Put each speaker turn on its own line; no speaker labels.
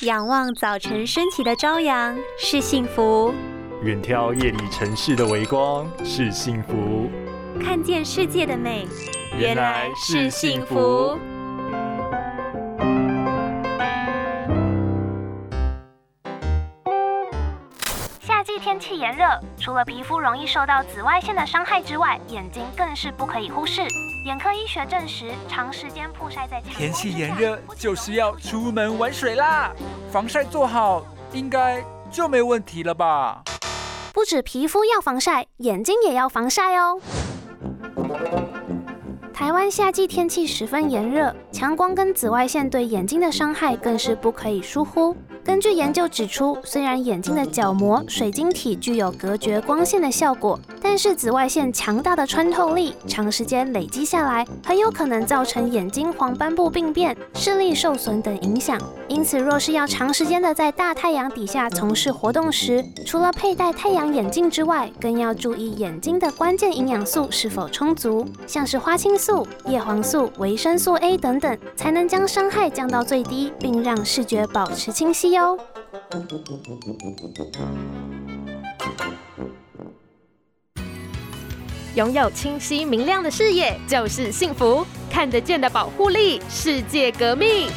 仰望早晨升起的朝阳是幸福，
远眺夜里城市的微光是幸福，
看见世界的美
原来是幸福。
季天气炎热，除了皮肤容易受到紫外线的伤害之外，眼睛更是不可以忽视。眼科医学证实，长时间曝晒在
天气炎热就是要出门玩水啦，防晒做好，应该就没问题了吧？
不止皮肤要防晒，眼睛也要防晒哦。台湾夏季天气十分炎热，强光跟紫外线对眼睛的伤害更是不可以疏忽。根据研究指出，虽然眼睛的角膜水晶体具有隔绝光线的效果，但是紫外线强大的穿透力，长时间累积下来，很有可能造成眼睛黄斑部病变、视力受损等影响。因此，若是要长时间的在大太阳底下从事活动时，除了佩戴太阳眼镜之外，更要注意眼睛的关键营养素是否充足，像是花青素、叶黄素、维生素 A 等等，才能将伤害降到最低，并让视觉保持清晰。哟。
拥有清晰明亮的视野就是幸福，看得见的保护力，世界革命。